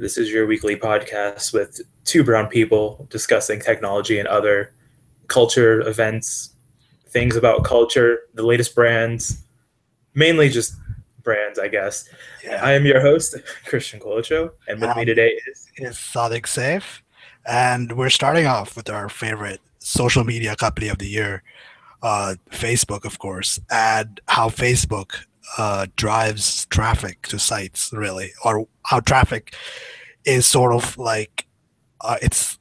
This is your weekly podcast with two brown people discussing technology and other culture events, things about culture, the latest brands, mainly just brands, I guess. Yeah. I am your host, Christian Colocho, and with me Um, today is is Sadiq Safe. And we're starting off with our favorite social media company of the year, uh, Facebook, of course, and how Facebook uh, drives traffic to sites, really, or how traffic is sort of like uh, it's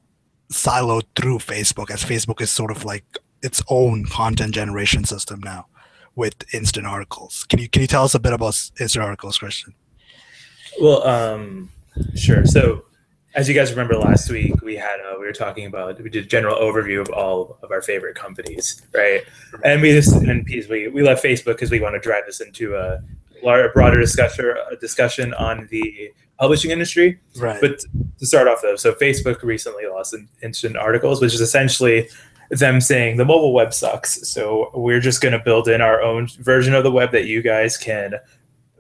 siloed through Facebook, as Facebook is sort of like its own content generation system now with instant articles. Can you can you tell us a bit about instant articles, Christian? well, um, sure. So, as you guys remember last week, we had uh, we were talking about we did a general overview of all of our favorite companies, right? And we just and piece we we left Facebook because we want to drive this into a larger, broader discussion a discussion on the publishing industry. Right. But to start off though, so Facebook recently lost in instant articles, which is essentially them saying the mobile web sucks. So we're just going to build in our own version of the web that you guys can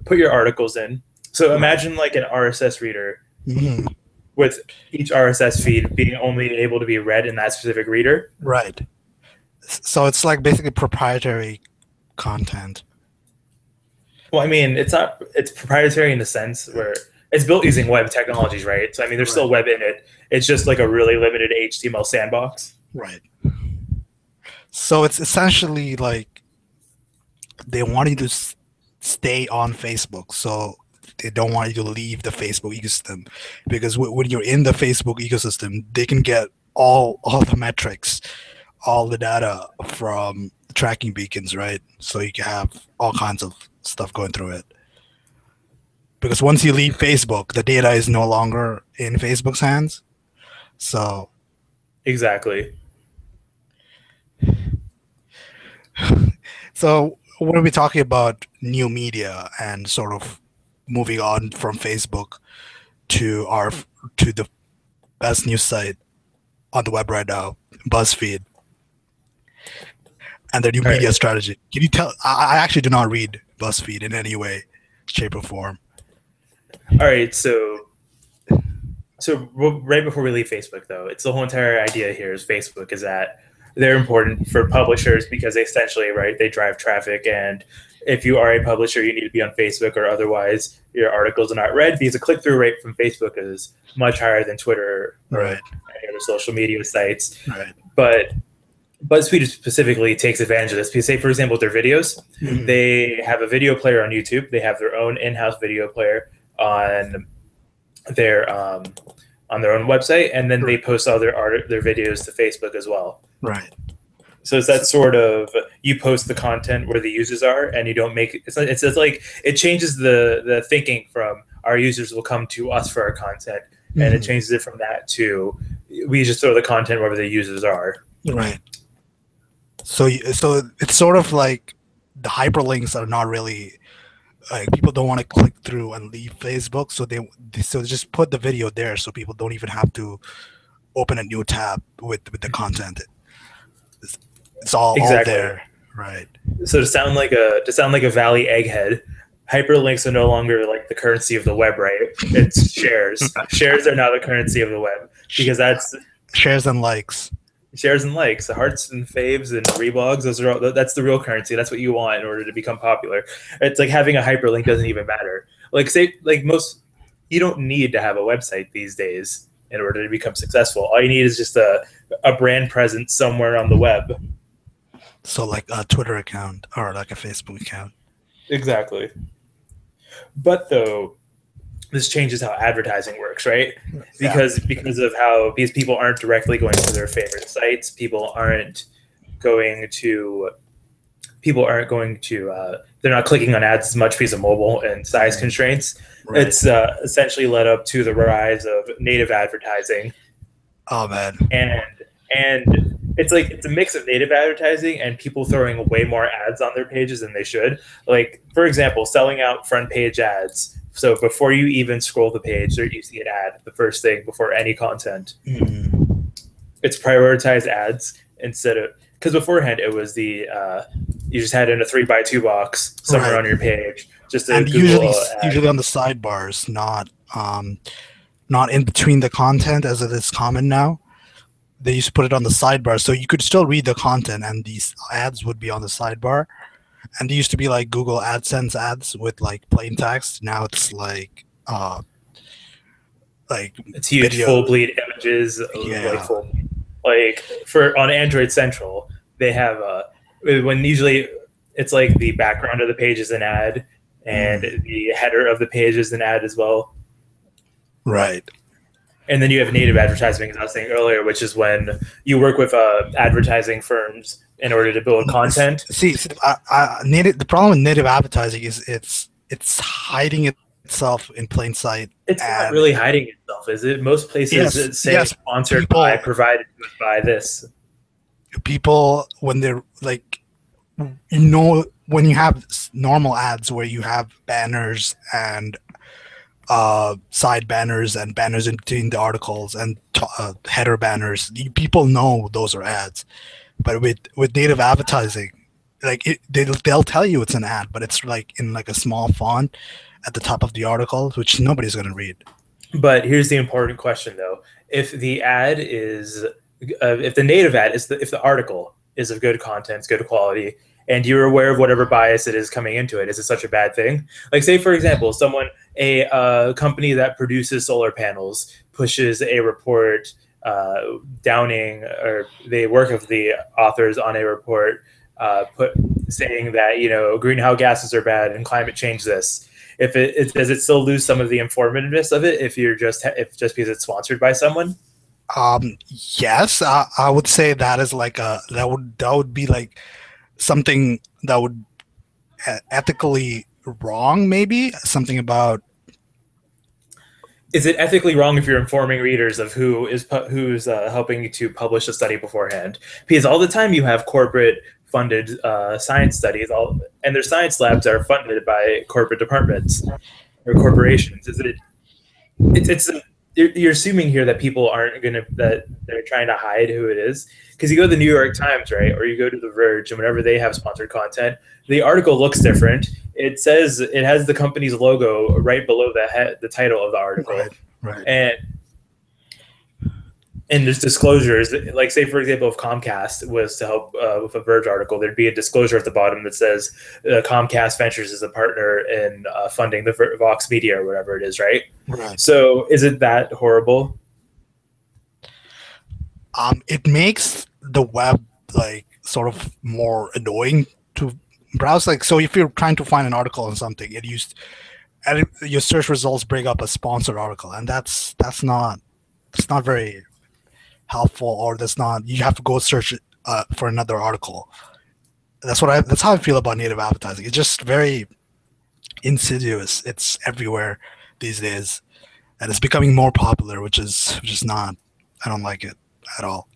put your articles in. So imagine like an RSS reader Mhm. With each RSS feed being only able to be read in that specific reader. Right. So it's like basically proprietary content. Well, I mean, it's not it's proprietary in the sense where it's built using web technologies, right? So I mean, there's still web in it. It's just like a really limited HTML sandbox. Right. So it's essentially like they want you to stay on Facebook. So they don't want you to leave the Facebook ecosystem because w- when you're in the Facebook ecosystem, they can get all all the metrics, all the data from tracking beacons, right? So you can have all kinds of stuff going through it. Because once you leave Facebook, the data is no longer in Facebook's hands. So Exactly. So we're going be talking about new media and sort of moving on from Facebook to our to the best news site on the web right now, BuzzFeed, and their new All right. media strategy. Can you tell? I, I actually do not read BuzzFeed in any way, shape, or form. All right, so so right before we leave Facebook, though, it's the whole entire idea here is Facebook is that they're important for publishers because they essentially, right, they drive traffic, and if you are a publisher, you need to be on Facebook, or otherwise your articles are not read because the click through rate from Facebook is much higher than Twitter or any other social media sites. Right. But BuzzFeed specifically takes advantage of this because, say, for example, their videos, Mhm. they have a video player on YouTube. They have their own in-house video player on their um, on their own website, and then they post all their art their videos to Facebook as well. Right. So it's that sort of you post the content where the users are, and you don't make it's it's, it's like it changes the the thinking from our users will come to us for our content, and it Mhm. changes it from that to we just throw the content wherever the users are. Right. So so it's sort of like the hyperlinks are not really like people don't want to click through and leave Facebook, so they they- so just put the video there so people don't even have to open a new tab with with the content. It's, all, all Exactly. there. Right. so to sound like a to sound like a valley egghead hyperlinks are no longer like the currency of the web right it's shares shares are now the currency of the web because that's Shares and likes. shares and likes the hearts and faves and reblogs those are all that's the real currency that's what you want in order to become popular it's like having a hyperlink doesn't even matter like say like most you don't need to have a website these days in order to become successful all you need is just a, a brand presence somewhere on the web So like a Twitter account or like a Facebook account. Exactly. But though this changes how advertising works, right? Because because of how these people aren't directly going to their favorite sites, people aren't going to people aren't going to uh, they're not clicking on ads as much because of mobile and size constraints. Right. It's uh, essentially led up to the rise of native advertising oh man. and and it's like it's a mix of native advertising and people throwing way more ads on their pages than they should. Like for example, selling out front page ads. So before you even scroll the page, there you see an ad, the first thing before any content. Mhm. It's prioritized ads instead of because beforehand it was the uh, you just had in a three by two box somewhere Right. on your page. Just a And Google usually ad. usually on the sidebars, not um not in between the content as it is common now. They used to put it on the sidebar, so you could still read the content, and these ads would be on the sidebar. And they used to be like Google AdSense ads with like plain text. Now it's like uh, like It's huge Video. full bleed images. Yeah. Like, full, like for on Android Central, they have uh when usually it's like the background of the page is an ad and Mm. the header of the page is an ad as well. right. And then you have native advertising, as I was saying earlier, which is when you work with uh, advertising firms in order to build content. See, see I, I, native, the problem with native advertising is it's it's hiding itself in plain sight. It's not really hiding itself, is it? Most places Yes, it say yes, sponsored people- by, provided by this. People when they're like, you know, when you have normal ads where you have banners and uh, side banners and banners in between the articles and t- uh, header banners, people know those are ads. But with with native advertising, like it, they they'll tell you it's an ad, but it's like in like a small font at the top of the article, which nobody's gonna read. But here's the important question, though: if the ad is, uh, if the native ad is the, if the article is of good content, good quality, and you're aware of whatever bias it is coming into it, is it such a bad thing? Like, say for example, someone, a uh, company that produces solar panels, pushes a report uh, downing, or the work of the authors on a report, uh, put saying that you know greenhouse gases are bad and climate change this. If it, it does it still lose some of the informativeness of it if you're just if just because it's sponsored by someone? Um, yes, I, I would say that is like a that would that would be like something that would ethically wrong, maybe? Something about is it ethically wrong if you're informing readers of who is pu- who's uh, helping to publish a study beforehand? Because all the time you have corporate funded uh, science studies all and their science labs are funded by corporate departments or corporations. Is it it's, it's you're, you're assuming here that people aren't gonna that they're trying to hide who it is? Because you go to the New York Times, right, or you go to the Verge, and whenever they have sponsored content, the article looks different. It says it has the company's logo right below the head, the title of the article, Right. right. and and there's disclosures. Like, say for example, if Comcast was to help uh, with a Verge article, there'd be a disclosure at the bottom that says uh, Comcast Ventures is a partner in uh, funding the Vox Media or whatever it is, right? Right. So, is it that horrible? Um, it makes the web like sort of more annoying browse. Like, so if you're trying to find an article on something, it used and your search results bring up a sponsored article, and that's that's not that's not very helpful, or that's not you have to go search uh, for another article. That's what I. That's how I feel about native advertising. It's just very insidious. It's everywhere these days, and it's becoming more popular, which is is not. I don't like it at all.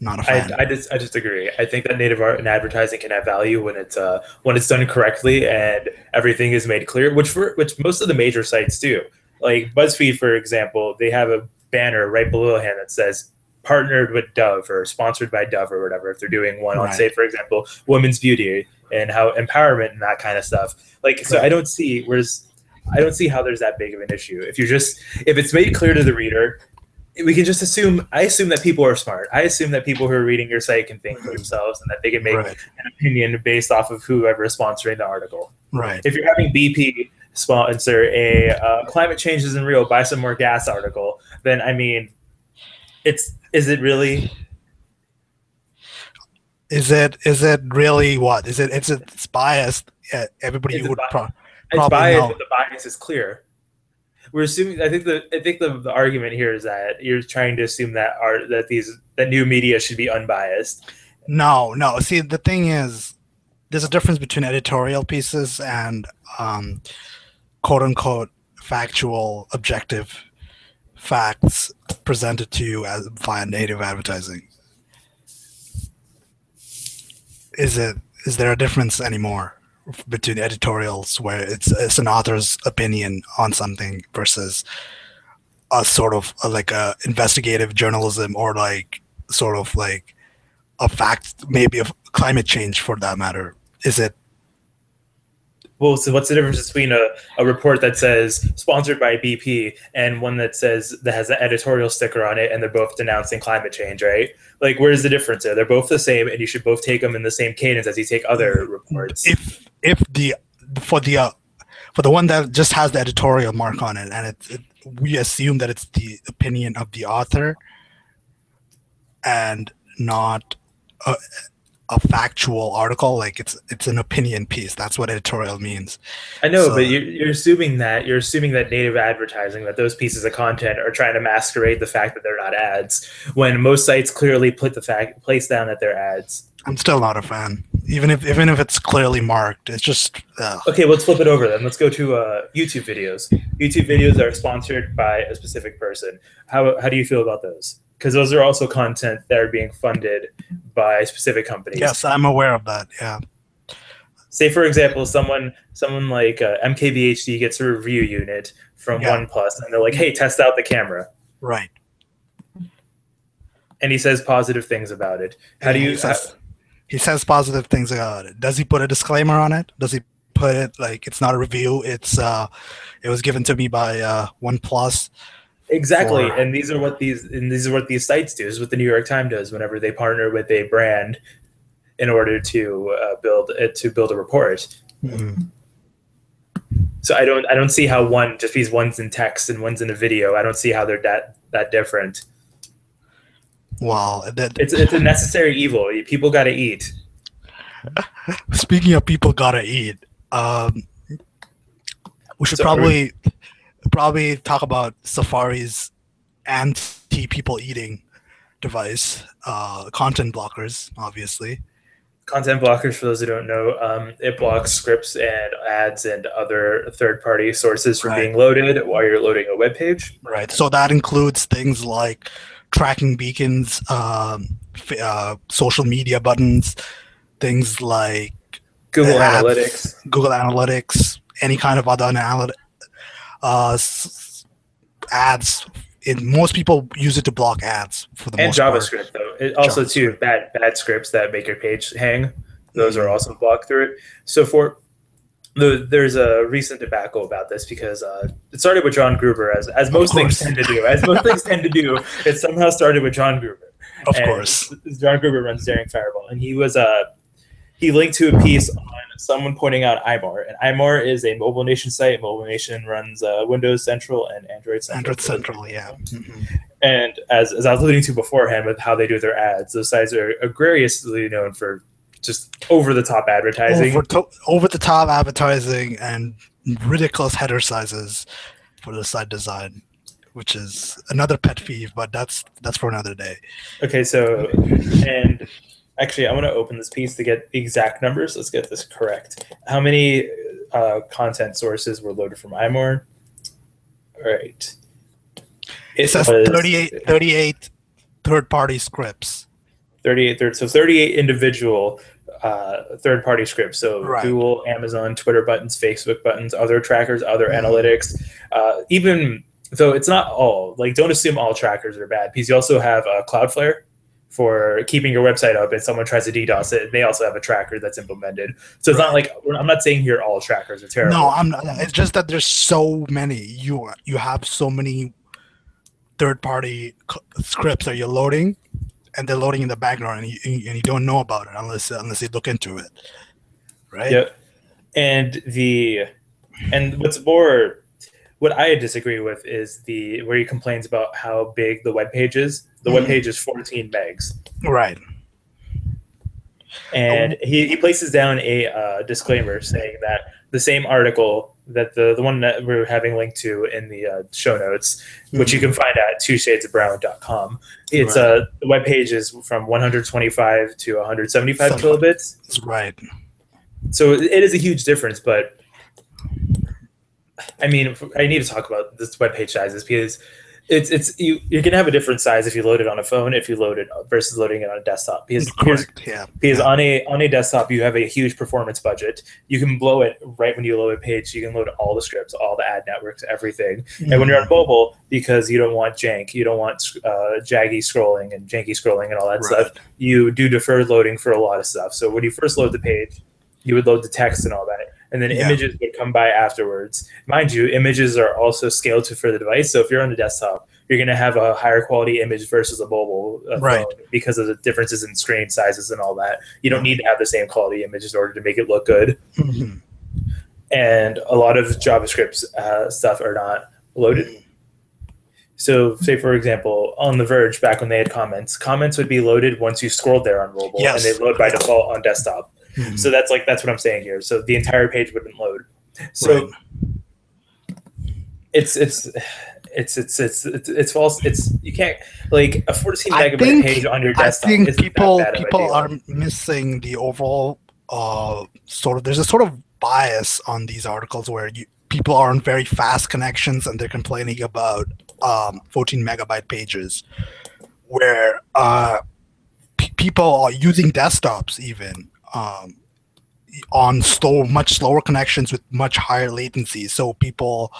Not a fan. I, I just I just agree. I think that native art and advertising can have value when it's uh, when it's done correctly and everything is made clear, which for which most of the major sites do. Like BuzzFeed, for example, they have a banner right below hand that says partnered with Dove or sponsored by Dove or whatever. If they're doing one on, Right. say, for example, women's beauty and how empowerment and that kind of stuff. Like, so I don't see where's I don't see how there's that big of an issue. If you're just if it's made clear to the reader, we can just assume. I assume that people are smart. I assume that people who are reading your site can think for themselves and that they can make right. an opinion based off of whoever is sponsoring the article. Right. If you're having BP sponsor a uh, climate change isn't real, buy some more gas article, then I mean, it's is it really? Is it is it really what? Is it it's it's biased. Uh, everybody Is it would pro- It's Probably biased, no. but the bias is clear. We're assuming. I think the I think the, the argument here is that you're trying to assume that art that these that new media should be unbiased. No, no. See, the thing is, there's a difference between editorial pieces and um, quote unquote factual, objective facts presented to you as via native advertising. Is it is there a difference anymore between editorials where it's it's an author's opinion on something versus a sort of a, like a investigative journalism or like sort of like a fact maybe of climate change for that matter is it Well, so what's the difference between a, a report that says sponsored by BP and one that says that has an editorial sticker on it and they're both denouncing climate change, right? Like, where's the difference there? They're both the same, and you should both take them in the same cadence as you take other reports. If if the for the uh, for the one that just has the editorial mark on it, and it, it we assume that it's the opinion of the author and not a, a factual article like it's it's an opinion piece. That's what editorial means. I know, So- but you're, you're assuming that you're assuming that native advertising, that those pieces of content are trying to masquerade the fact that they're not ads, when most sites clearly put the fact place down that they're ads. i'm still not a fan even if even if it's clearly marked it's just uh, Okay, let's flip it over then. Let's go to uh, YouTube videos. YouTube videos are sponsored by a specific person. How, how do you feel about those? Because those are also content that are being funded by specific companies. yes i'm aware of that yeah Say, for example, someone someone like uh, MKBHD gets a review unit from Yeah. OnePlus, and they're like, "Hey, test out the camera," right and he says positive things about it. How do you? says, he says positive things about it does he put a disclaimer on it does he put it like it's not a review it's uh it was given to me by uh oneplus Exactly, for- and these are what these and these are what these sites do. This is what the New York Times does whenever they partner with a brand in order to uh, build uh, to build a report. Mhm. So I don't I don't see how one just because one's in text and one's in a video. I don't see how they're that that different. Well that, It's it's a necessary evil. People got to eat. Speaking of people gotta eat, um, we should So- probably probably talk about Safari's anti people eating device, uh, content blockers, obviously. Content blockers, for those who don't know, um, it blocks scripts and ads and other third-party sources from Right. being loaded while you're loading a web page. Right. So that includes things like tracking beacons, um, f- uh, social media buttons, things like Google Ads. Analytics. Google Analytics, any kind of other analytic uh, s- ads. In, most people use it to block ads for the and most part. JavaScript though. It also too bad bad scripts that make your page hang. Those are also blocked through it. So for there's a recent debacle about this because uh, it started with John Gruber, as as most things tend to do. As most things tend to do, it somehow started with John Gruber. Of And course. John Gruber runs Daring Fireball, and he was uh, he linked to a piece on someone pointing out iMore, and iMore is a Mobile Nation site. Mobile Nation runs uh, Windows Central and Android Central. Android Central, yeah. Mhm. And as, as I was alluding to beforehand with how they do their ads, those sites are egregiously known for just over the top advertising. Over, to- over the top advertising and ridiculous header sizes for the site design, which is another pet peeve, but that's that's for another day. Okay, so and actually, I want to open this piece to get the exact numbers. Let's get this correct. How many uh, content sources were loaded from iMore? All right. It says was 38, 38 third party scripts. 38 third, so 38 individual uh, third party scripts. So Right. Google, Amazon, Twitter buttons, Facebook buttons, other trackers, other Mhm. analytics. Uh, even though it's not all, like, don't assume all trackers are bad because you also have uh, Cloudflare for keeping your website up and someone tries to DDoS it. They also have a tracker that's implemented. So it's not like, I'm not saying here all trackers are terrible. No, I'm not. It's just that there's so many. You you have so many third party scripts that you're loading, and they're loading in the background, and you, and you don't know about it unless unless you look into it, right? Yep. And the and what's more what I disagree with is the where he complains about how big the web page is. The web Mhm. page is 14 megs. Right. And he, he places down a uh, disclaimer saying that the same article that the, the one that we're having linked to in the uh, show notes, which you can find at two shades of brown.com. It's Right. uh the web page is from 125 to 175 Some- kilobits. Right. so it is a huge difference but i mean i need to talk about this web page sizes because it's it's you you're gonna have a different size if you load it on a phone if you load it versus loading it on a desktop because Correct. Yeah. because Yeah. on a on a desktop you have a huge performance budget you can blow it right when you load a page you can load all the scripts all the ad networks everything and when you're on mobile because you don't want jank you don't want uh, jaggy scrolling and janky scrolling and all that stuff Right. you do deferred loading for a lot of stuff. So when you first load the page, you would load the text and all that, and then Yeah. images would come by afterwards. Mind you, images are also scaled to for the device. So if you're on the desktop, you're going to have a higher quality image versus a mobile uh, Right. because of the differences in screen sizes and all that. You don't need to have the same quality images in order to make it look good. Mhm. And a lot of JavaScript uh, stuff are not loaded. So, say for example, on The Verge, back when they had comments, comments would be loaded once you scrolled there on mobile, Yes. and they load by default on desktop. Mhm. So that's like that's what I'm saying here. So the entire page wouldn't load. So Right. it's it's it's it's it's it's it's false. It's you can't like a 14 megabyte think- page on your desktop. I think people people are missing the overall uh sort of there's a sort of bias on these articles where you people are on very fast connections and they're complaining about um 14 megabyte pages where uh pe people are using desktops even um on slow much slower connections with much higher latency so people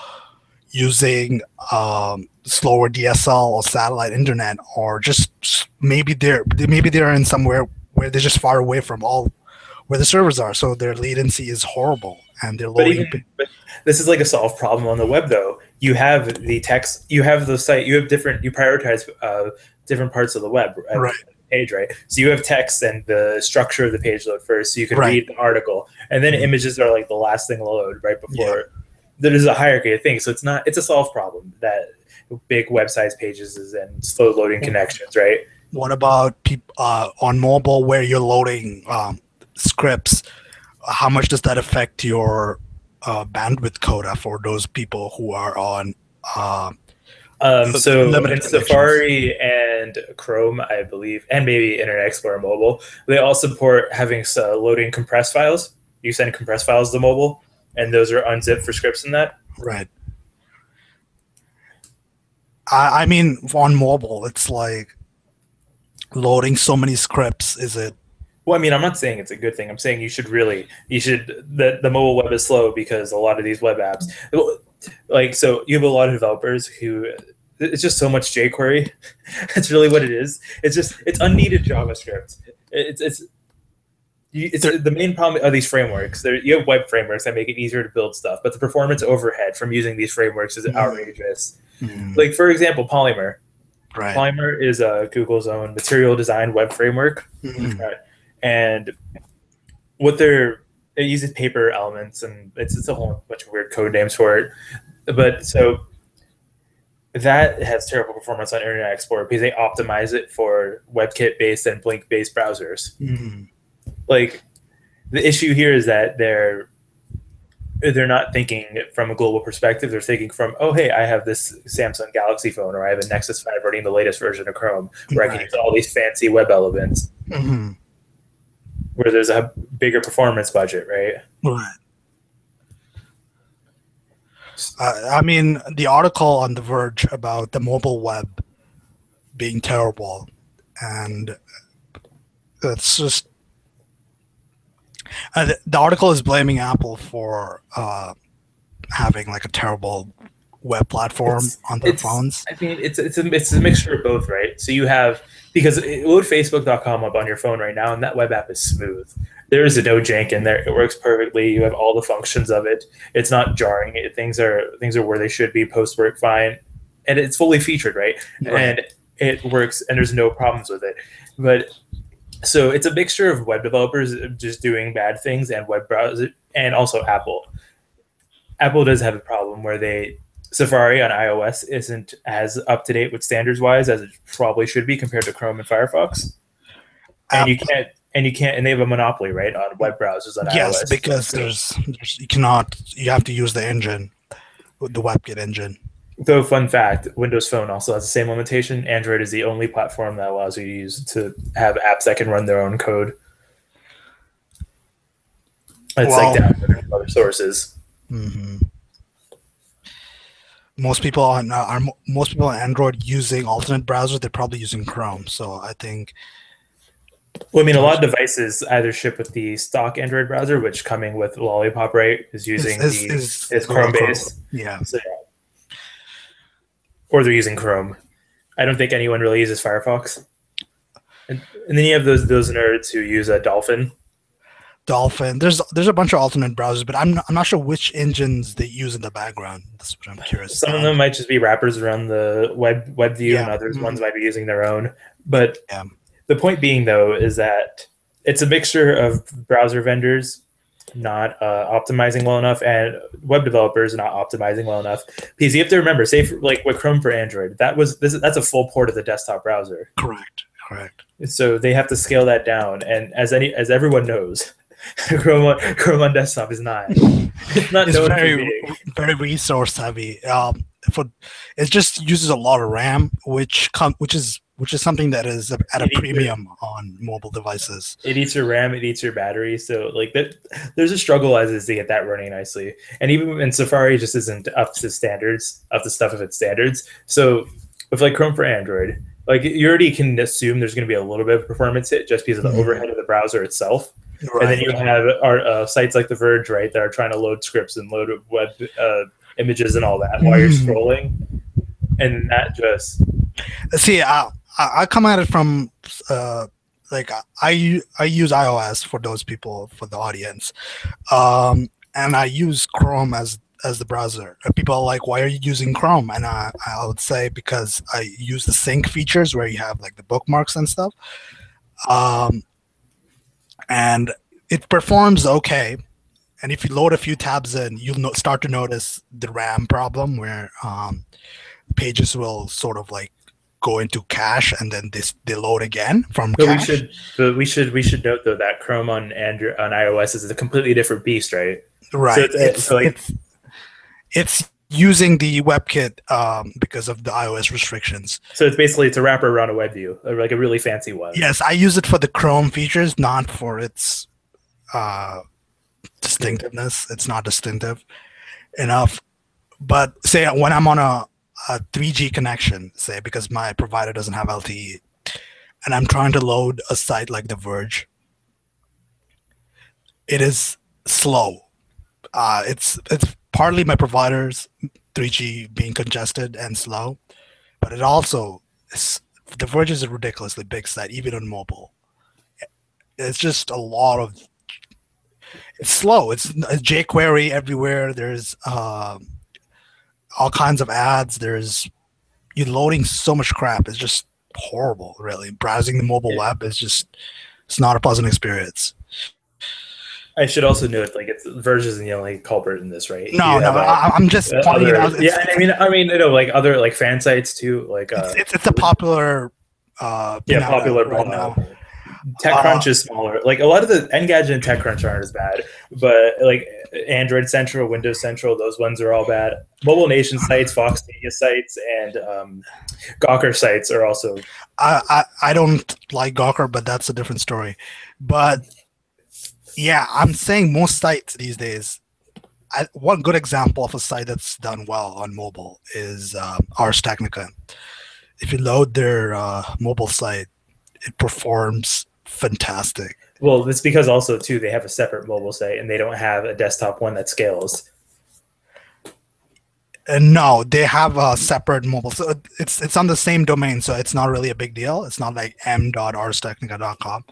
using um, slower DSL or satellite internet, or just maybe they're maybe they're in somewhere where they're just far away from all where the servers are, so their latency is horrible and they're But loading. even but this is like a solved problem on the web though. You have the text, you have the site, you have different, you prioritize uh, different parts of the web uh, Right. Page, right? So you have text and the structure of the page load first, so you can Right. read the article, and then Mhm. images are like the last thing to load right before. Yeah. There's a hierarchy of things, so it's not it's a solved problem that big websites pages is and slow loading connections, right? what about uh, on mobile where you're loading um, scripts? How much does that affect your uh, bandwidth quota for those people who are on? Um, Um, So so in Safari and Chrome, I believe, and maybe Internet Explorer mobile, they all support having uh, loading compressed files. You send compressed files to mobile, and those are unzipped for scripts in that. Right. I, I mean, on mobile, it's like loading so many scripts. Is it? Well, I mean, I'm not saying it's a good thing. I'm saying you should really, you should. The the mobile web is slow because a lot of these web apps, like, so you have a lot of developers who. It's just so much jQuery. That's really what it is. It's just it's unneeded JavaScript. It's it's it's the main problem are these frameworks. There, you have web frameworks that make it easier to build stuff, but the performance overhead from using these frameworks is Mhm. outrageous. Mm, Like for example, Polymer. right. Polymer is uh, Google's own material design web framework, Mhm. and what they're it uses paper elements, and it's it's a whole bunch of weird code names for it. But so that has terrible performance on Internet Explorer because they optimize it for WebKit based and Blink based browsers Mhm. like the issue here is that they're they're not thinking from a global perspective they're thinking from oh hey i have this samsung galaxy phone or i have a nexus 5 running the latest version of chrome where i can use all these fancy web elements Mhm. Where there's a bigger performance budget right Right. Uh, I mean, the article on The Verge about the mobile web being terrible, and it's just uh, the, the article is blaming Apple for uh, having like a terrible web platform It's- on their phones. i mean it's it's a, it's a mixture of both right? So you have because load facebook.com up on your phone right now and that web app is smooth. There is a no jank in there. It works perfectly. You have all the functions of it. It's not jarring. It, things are things are where they should be. Post work fine. And it's fully featured right? Right. and it works and there's no problems with it. But so it's a mixture of web developers just doing bad things and web browser and also apple. Apple does have a problem where they safari on ios isn't as up to date with standards wise as it probably should be compared to chrome and firefox and you can't and you can't and they have a monopoly right on web browsers on yes, ios because there's, there's you cannot you have to use the engine, the WebKit engine. Though, fun fact: Windows Phone also has the same limitation. Android is the only platform that allows you to use to have apps that can run their own code. It's like Well- downloaded from other sources. hmm Most people on uh, are most people on Android using alternate browsers. They're probably using Chrome. So I think Well, I mean, a lot of devices either ship with the stock Android browser, which coming with Lollipop, right, is using is, the is, is Chrome based, Yeah, so, or they're using Chrome. I don't think anyone really uses Firefox. And, and then you have those those nerds who use a Dolphin. Dolphin. There's there's a bunch of alternate browsers, but I'm not, I'm not sure which engines they use in the background. That's what I'm curious. Some of them might just be wrappers around the web web view, and Yeah. others Mhm. ones might be using their own. But Yeah. the point being, though, is that it's a mixture of browser vendors not uh, optimizing well enough and web developers not optimizing well enough. Because you have to remember, say for, like with Chrome for Android, that was this, that's a full port of the desktop browser. correct. Correct. So they have to scale that down. And as any as everyone knows, Chrome on, Chrome on desktop is not it's not It's very very resource heavy. Um, for it just uses a lot of RAM, which com- which is which is something that is at a premium on mobile devices. it eats your RAM, it eats your battery. So like that, there's a struggle as is to get that running nicely. And even in Safari just isn't up to standards, up to stuff of its standards. So with like Chrome for Android, like you already can assume there's going to be a little bit of performance hit just because of the Mhm. overhead of the browser itself. Right. And then you have our uh, sites like The Verge, right, that are trying to load scripts and load web uh, images and all that while you're Mhm. scrolling. And that just See, I, I come at it from uh, like I I use iOS for those people for the audience, um, and I use Chrome as as the browser. People are like, "Why are you using Chrome?" And I I would say because I use the sync features where you have like the bookmarks and stuff, um, and it performs okay. And if you load a few tabs in, you'll no- start to notice the RAM problem where um, pages will sort of like go into cache and then this they load again from But we should, but we should, we should note though that Chrome on Android on iOS is a completely different beast, right? right. so it's- it's, like- it's, it's using the WebKit um, because of the iOS restrictions. So it's basically it's a wrapper around a web view, like a really fancy one. Yes, I use it for the Chrome features, not for its uh, distinctiveness. It's not distinctive enough. But say when I'm on a, a 3G connection, say because my provider doesn't have LTE, and I'm trying to load a site like The Verge, it is slow. Uh, it's it's partly my provider's 3G being congested and slow, but it also The Verge is a ridiculously big site, even on mobile. It's just a lot of. It's slow. It's a jQuery everywhere. There's um, all kinds of ads. There's you're loading so much crap. It's just horrible, really. Browsing the mobile Yeah. web is just it's not a pleasant experience. I should also note like it's Verge isn't the only culprit in this, right? No, no, have, uh, I, I'm just uh, pointing it out. It's, yeah, I mean, I mean, you know, like other like fan sites too, like uh, it's, it's, it's a popular. Uh, yeah, popular right now. TechCrunch Uh, is smaller. Like a lot of the Engadget and TechCrunch aren't as bad, but like Android Central, Windows Central, those ones are all bad. Mobile Nation sites, Vox Media sites, and um, Gawker sites are also. I, I I don't like Gawker, but that's a different story. But yeah, I'm saying most sites these days. I, one good example of a site that's done well on mobile is um, Ars Technica. If you load their uh, mobile site, it performs fantastic. Well, it's because also too they have a separate mobile site and they don't have a desktop one that scales. And no, they have a separate mobile. So it's it's on the same domain, so it's not really a big deal. It's not like m.arstechnica.com.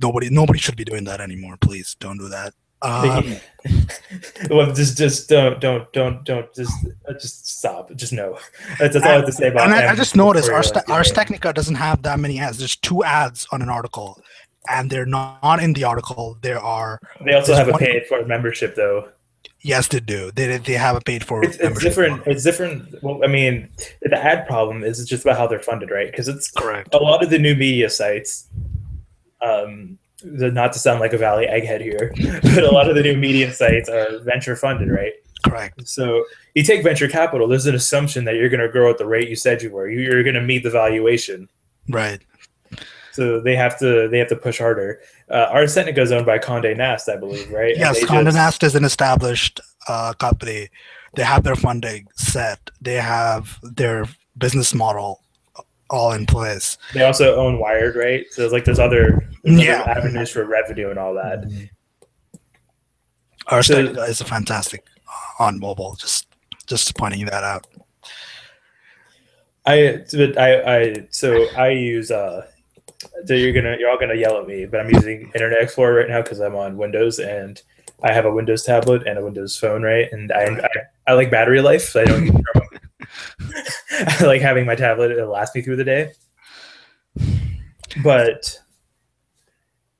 Nobody nobody should be doing that anymore. Please don't do that. Um, well, just just don't don't don't don't just uh, just stop. Just no. That's, that's all I have to say about. and I, I M just noticed our Ars, you're Ars. Technica doesn't have that many ads. There's two ads on an article, and they're not in the article. There are They also there's have a paid for membership though. yes, they do. They they have a paid for. It's, it's different. model. It's different. Well, I mean, the ad problem is just about how they're funded, right? Because it's Correct. a lot of the new media sites. Um, not to sound like a Valley egghead here, but a lot of the new media sites are venture funded, right? Correct. So you take venture capital. There's an assumption that you're going to grow at the rate you said you were. You- You're going to meet the valuation. Right. So they have to they have to push harder. Uh, Ars Technica is owned by Condé Nast, I believe, right? Yes, Condé just- Nast is an established uh, company. They have their funding set. They have their business model all in place. They also own Wired, right? So it's like there's other, there's Yeah. other avenues for revenue and all that. Ars So- Technica is a fantastic uh, on mobile. Just just pointing that out. I but I I so I use uh So you're gonna you're all gonna yell at me, but I'm using Internet Explorer right now because I'm on Windows and I have a Windows tablet and a Windows phone, right? And I I, I like battery life, so I don't. use like having my tablet; it'll last me through the day. But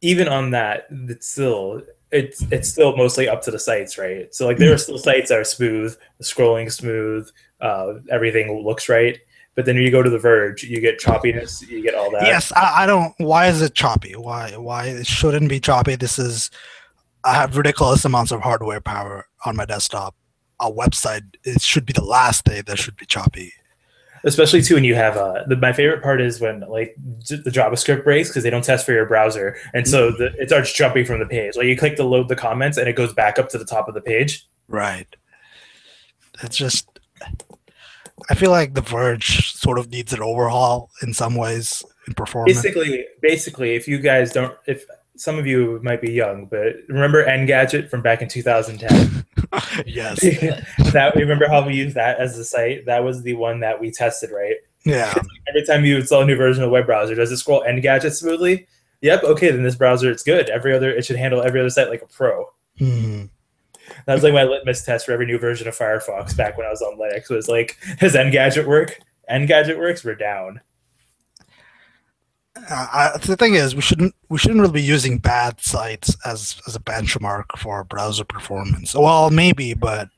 even on that, it's still it's it's still mostly up to the sites, right? So like there are still sites that are smooth, scrolling smooth, uh, everything looks right. But then you go to the Verge, you get choppiness, you get all that. Yes, I, I don't. Why is it choppy? Why? Why it shouldn't be choppy? This is. I have ridiculous amounts of hardware power on my desktop. A website, it should be the last day that should be choppy. especially too when you have uh the, my favorite part is when like the javascript breaks because they don't test for your browser and so the, it starts jumping from the page like you click to load the comments and it goes back up to the top of the page Right. It's just. I feel like the Verge sort of needs an overhaul in some ways in performance. basically basically if you guys don't if some of you might be young but remember engadget from back in 2010 yes. that remember how we used that as the site that was the one that we tested right Yeah. every time you install a new version of a web browser does it scroll engadget smoothly yep okay then this browser it's good every other it should handle every other site like a pro Hmm. That was like my litmus test for every new version of Firefox back when I was on Linux. Was like, does Engadget work? Engadget works. We're down. Uh, I, the thing is, we shouldn't we shouldn't really be using bad sites as as a benchmark for browser performance. Well, maybe, but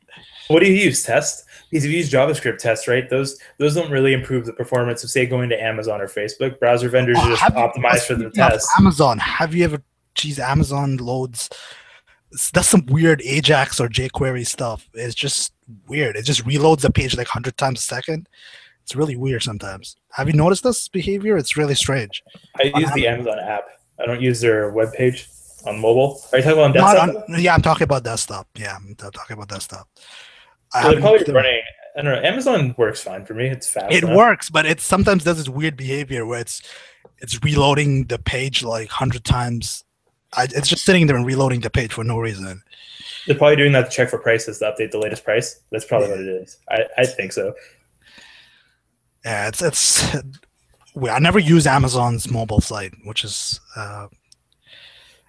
What do you use? Test? Because if you use JavaScript tests, right? Those those don't really improve the performance of say going to Amazon or Facebook. Browser vendors are just optimized for the test. Amazon, have you ever? Geez, Amazon loads. That's some weird Ajax or jQuery stuff. It's just weird. It just reloads the page like hundred times a second. It's really weird sometimes. Have you noticed this behavior? It's really strange. I use the Amazon app. I don't use their web page on mobile. Are you talking about desktop? on- yeah, I'm talking about desktop. Yeah, I'm talking about desktop. So they're probably running. I don't know. Amazon works fine for me. It's fast. it enough. works but it sometimes does this weird behavior where it's it's reloading the page like 100 times I, it's just sitting there and reloading the page for no reason They're probably doing that to check for prices to update the latest price. That's probably what it is. I, I think so. Yeah it's it's we- i never use amazon's mobile site which is uh,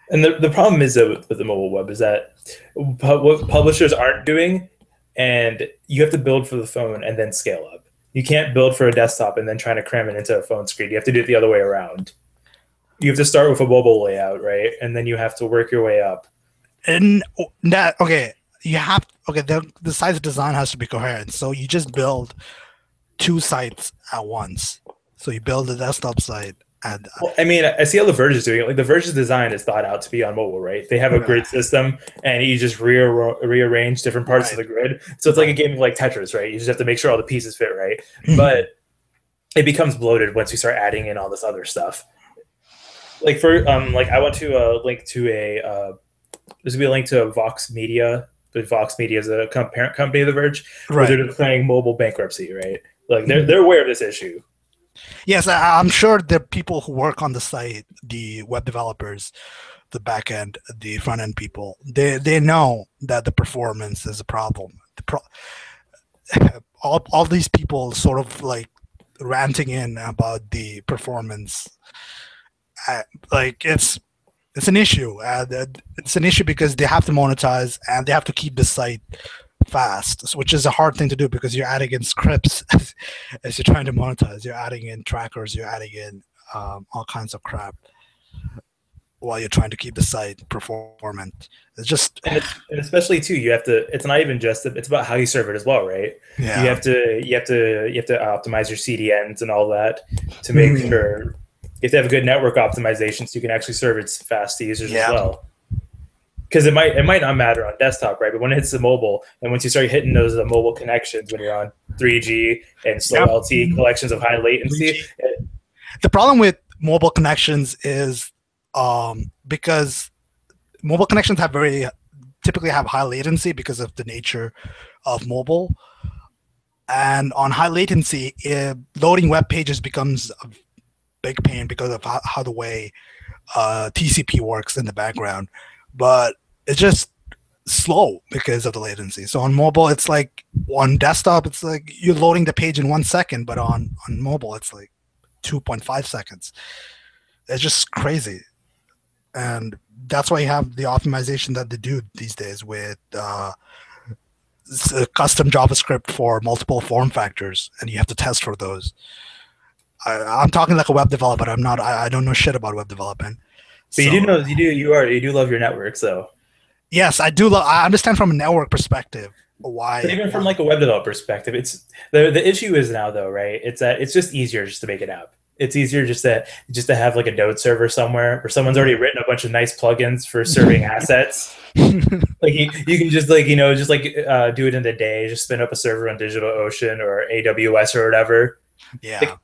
And the, the problem is that with, the mobile web is that what publishers aren't doing, and you have to build for the phone and then scale up. You can't build for a desktop and then trying to cram it into a phone screen. You have to do it the other way around. You have to start with a mobile layout, right? And then you have to work your way up. and that okay you have okay the, the site's design has to be coherent so you just build two sites at once so you build a desktop site and Well, I mean, I see how the Verge is doing it. Like the Verge's design is thought out to be on mobile, right? They have a grid system, and you just rear- rearrange different parts of the grid. So it's like a game of like Tetris, right? You just have to make sure all the pieces fit right. But it becomes bloated once you start adding in all this other stuff. Like for um, like I went to a link to a uh, this gonna be a link to a Vox Media. But Vox Media is a parent company of the Verge, where right they're declaring mobile bankruptcy, right? Like they're they're aware of this issue. Yes, I'm sure the people who work on the site, the web developers, the back end, the front end people, they they know that the performance is a problem. Pro- all all these people sort of like ranting in about the performance. Uh, like it's it's an issue. Uh, it's an issue because they have to monetize and they have to keep the site fast, which is a hard thing to do because you're adding in scripts as you're trying to monetize. You're adding in trackers, you're adding in um, all kinds of crap while you're trying to keep the site performant. It's just and, it's, and especially too you have to it's not even just it's about how you serve it as well right yeah. you have to you have to you have to optimize your cdns and all that to make Mhm. sure you have to have a good network optimization so you can actually serve it fast to users Yeah. as well because it might it might not matter on desktop right? But when it hits the mobile and once you start hitting those uh, mobile connections when you're on 3g and slow Yep. lt collections of high latency the problem with mobile connections is um, because mobile connections have very typically have high latency because of the nature of mobile. And on high latency eh, loading web pages becomes a big pain because of how, how the way uh, tcp works in the background but it's just slow because of the latency so on mobile it's like on desktop it's like you're loading the page in one second but on on mobile it's like 2.5 seconds It's just crazy, and that's why you have the optimization that they do these days with uh, custom JavaScript for multiple form factors, and you have to test for those. I, am talking like a web developer. I'm not. I, I don't know shit about web development. But so, you do know you do you are you do love your network, so Yes, I do. Love, I understand from a network perspective why. But even from like a web developer perspective, it's the the issue is now though, right? It's that it's just easier just to make an app. It's easier just to just to have like a node server somewhere where someone's already written a bunch of nice plugins for serving assets. like you, you can just like you know just like uh, do it in a day. Just spin up a server on DigitalOcean or AWS or whatever. Yeah. Like,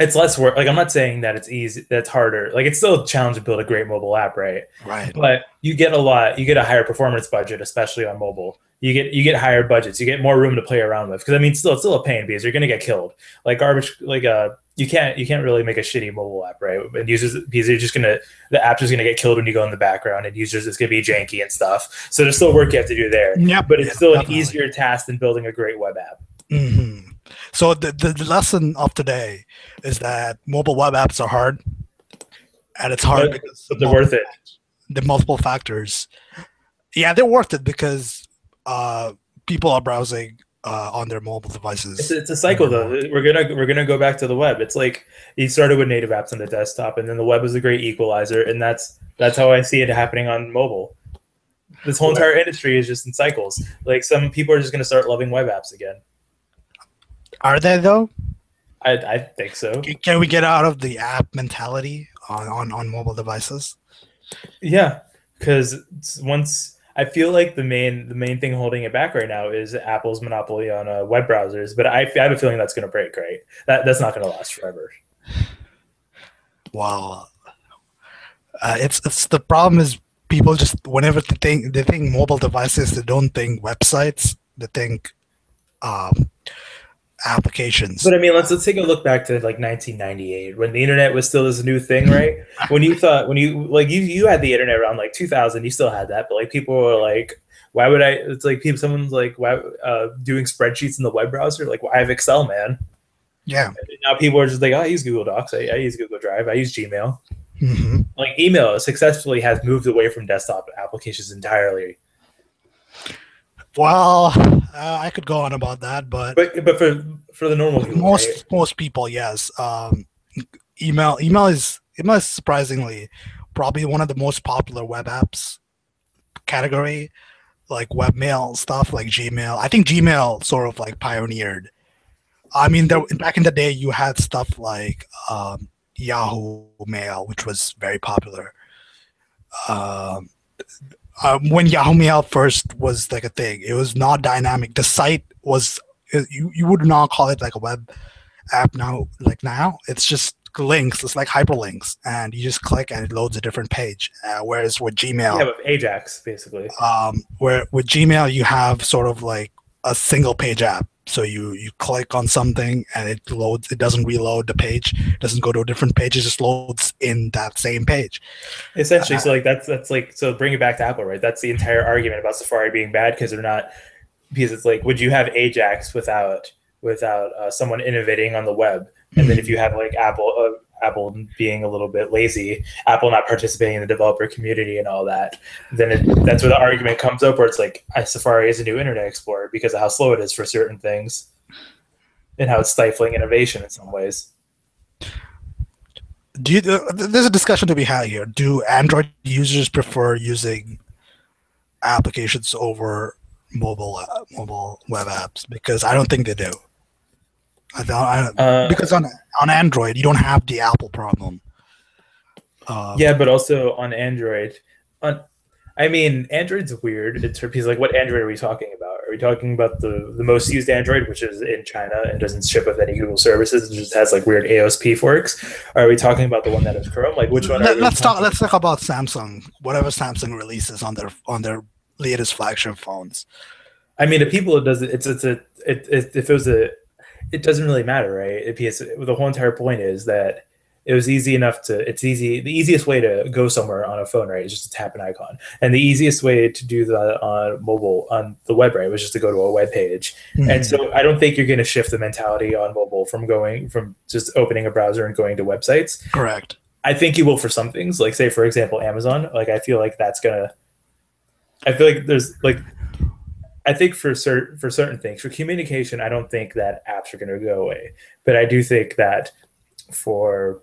it's less work. Like I'm not saying that it's easy. That's harder. Like it's still a challenge to build a great mobile app, right? Right. But you get a lot. You get a higher performance budget, especially on mobile. You get you get higher budgets. You get more room to play around with. Because I mean, still it's still a pain because you're gonna get killed. Like garbage. Like uh, you can't you can't really make a shitty mobile app, right? And users because you're just gonna the app is gonna get killed when you go in the background, and users it's gonna be janky and stuff. So there's still work you have to do there. Yeah. But it's yeah, still definitely. an easier task than building a great web app. Mm-hmm. So the, the, lesson of today is that mobile web apps are hard, and it's hard But- because But they're worth it. the multiple factors. Yeah, they're worth it because uh, people are browsing uh, on their mobile devices. a, it's a cycle though. We're gonna we're gonna go back to the web. It's like you started with native apps on the desktop, and then the web is a great equalizer, and that's that's how I see it happening on mobile. This whole entire industry is just in cycles. Like some people are just gonna start loving web apps again. Are they though? I, I think so. Can- Can we get out of the app mentality on, on, on mobile devices? Yeah, because once I feel like the main the main thing holding it back right now is Apple's monopoly on uh, web browsers. But I, I have a feeling that's gonna break. Right, that that's not gonna last forever. Wow. Uh, it's it's the problem is people just whenever they think they think mobile devices, they don't think websites. They think um, applications. But I mean, let's let's take a look back to like 1998 when the internet was still this new thing, right? when you thought when you like you you had the internet around like 2000, you still had that, but like people were like, why would I? It's like people, someone's like, why uh, doing spreadsheets in the web browser? Like, why I have Excel, man? yeah. And now people are just like, oh, I use Google Docs, I, I use Google Drive, I use Gmail. hmm Like email successfully has moved away from desktop applications entirely. Well, uh, I could go on about that, but But but for for the normal people, most right? most people, yes. Um, email email is email is surprisingly probably one of the most popular web apps category, like webmail stuff like Gmail. I think Gmail sort of like pioneered. I mean, there back in the day, you had stuff like um, Yahoo Mail, which was very popular. Um, um, when Yahoo Mail first was like a thing, it was not dynamic. The site was you you would not call it like a web app now. Like now, it's just links. It's like hyperlinks, and you just click and it loads a different page. Uh, whereas with Gmail, yeah, with Ajax basically. um, where with Gmail you have sort of like a single page app. So you you click on something and it loads. It doesn't reload the page. It doesn't go to a different page. It just loads in that same page. Essentially, so like that's that's like so bring it back to Apple, right? That's the entire argument about Safari being bad because they're not because it's like would you have Ajax without without uh, someone innovating on the web? And then if you have like Apple uh, Apple being a little bit lazy, Apple not participating in the developer community and all that, then it, that's where the argument comes up where it's like Safari is a new Internet Explorer because of how slow it is for certain things and how it's stifling innovation in some ways. Do you, there's a discussion to be had here. Do Android users prefer using applications over mobile uh, mobile web apps? Because I don't think they do. I I, Uh, because on on Android you don't have the Apple problem. Uh, Yeah, but also on Android. On, I mean, Android's weird. It's because like, what Android are we talking about? Are we talking about the the most used Android, which is in China and doesn't ship with any Google services, and just has like weird AOSP forks? Or are we talking about the one that is Chrome? Like, which one? are Let, us talk. Let's talk about Samsung. Whatever Samsung releases on their on their latest flagship phones. I mean, to people, it doesn't. It's it's a it, it if it was a, it doesn't really matter, right? Because the whole entire point is that it was easy enough to. It's easy. The easiest way to go somewhere on a phone, right, is just to tap an icon, and the easiest way to do that on mobile on the web, right, was just to go to a web page. Hmm. And so I don't think you're going to shift the mentality on mobile from going from just opening a browser and going to websites. correct. I think you will for some things, like say for example Amazon. Like I feel like that's gonna. I feel like there's like, I think for certain for certain things for communication, I don't think that apps are gonna go away, but I do think that for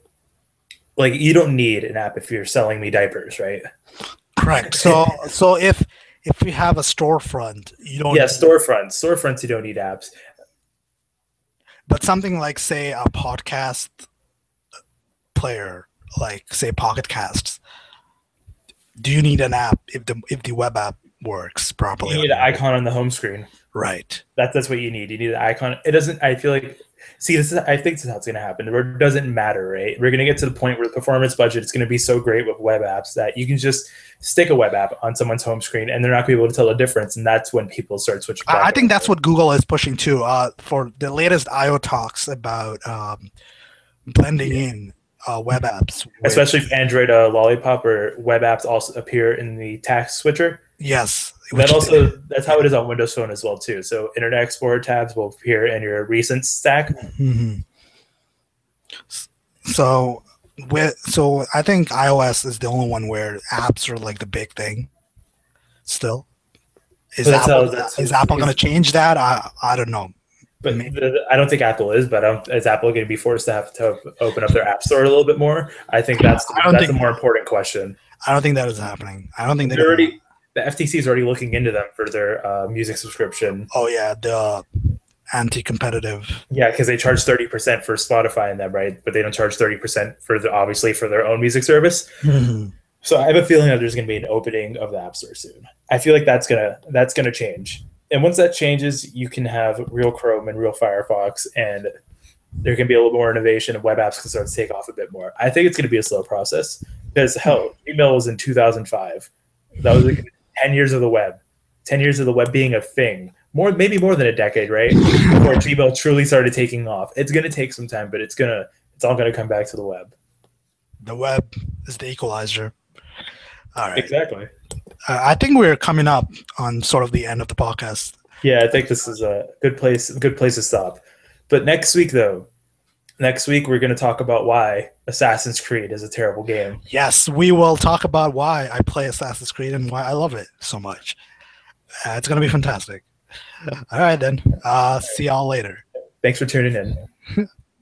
like you don't need an app if you're selling me diapers, right? Correct. So so if if we have a storefront, you don't. Yeah, storefronts. Storefronts, you don't need apps. But something like say a podcast player, like say Pocket Casts, do you need an app if the if the web app works properly? You need an icon on the home screen. Right. That's that's what you need. You need an icon. It doesn't. I feel like. See, this is. I think this is how it's going to happen. It doesn't matter, right? We're going to get to the point where the performance budget is going to be so great with web apps that you can just stick a web app on someone's home screen, and they're not going to be able to tell the difference. And that's when people start switching. I, I think that's what Google is pushing too. Uh, for the latest I/O talks about um, blending yeah. in uh, web apps, with, especially if Android uh, Lollipop or web apps also appear in the task switcher. Yes, that also that's how it is on Windows Phone as well too. So Internet Explorer tabs will appear in your recent stack. Mm-hmm. So with so I think iOS is the only one where apps are like the big thing. Still, is Apple, is Apple going to change that? I I don't know. But the, I don't think Apple is. But is Apple going to be forced to have to open up their app store a little bit more? I think that's the, that's a more important question. I don't think that is happening. I don't think they're already the FTC is already looking into them for their uh, music subscription. Oh yeah, the anti-competitive. Yeah, because they charge thirty percent for Spotify and them, right? But they don't charge thirty percent for the obviously for their own music service. Mm-hmm. So I have a feeling that there's going to be an opening of the App Store soon. I feel like that's gonna that's gonna change, and once that changes, you can have real Chrome and real Firefox, and there can be a little more innovation, and web apps can start to take off a bit more. I think it's going to be a slow process because hell, email was in 2005. That was like 10 years of the web, 10 years of the web being a thing, more maybe more than a decade, right? Before Gmail truly started taking off. It's going to take some time, but it's going to it's all going to come back to the web. The web is the equalizer. All right. Exactly. Uh, I think we're coming up on sort of the end of the podcast. Yeah, I think this is a good place good place to stop. But next week though, next week we're going to talk about why Assassin's Creed is a terrible game. Yes, we will talk about why I play Assassin's Creed and why I love it so much. Uh, it's going to be fantastic. All right, then. Uh, see y'all later. Thanks for tuning in.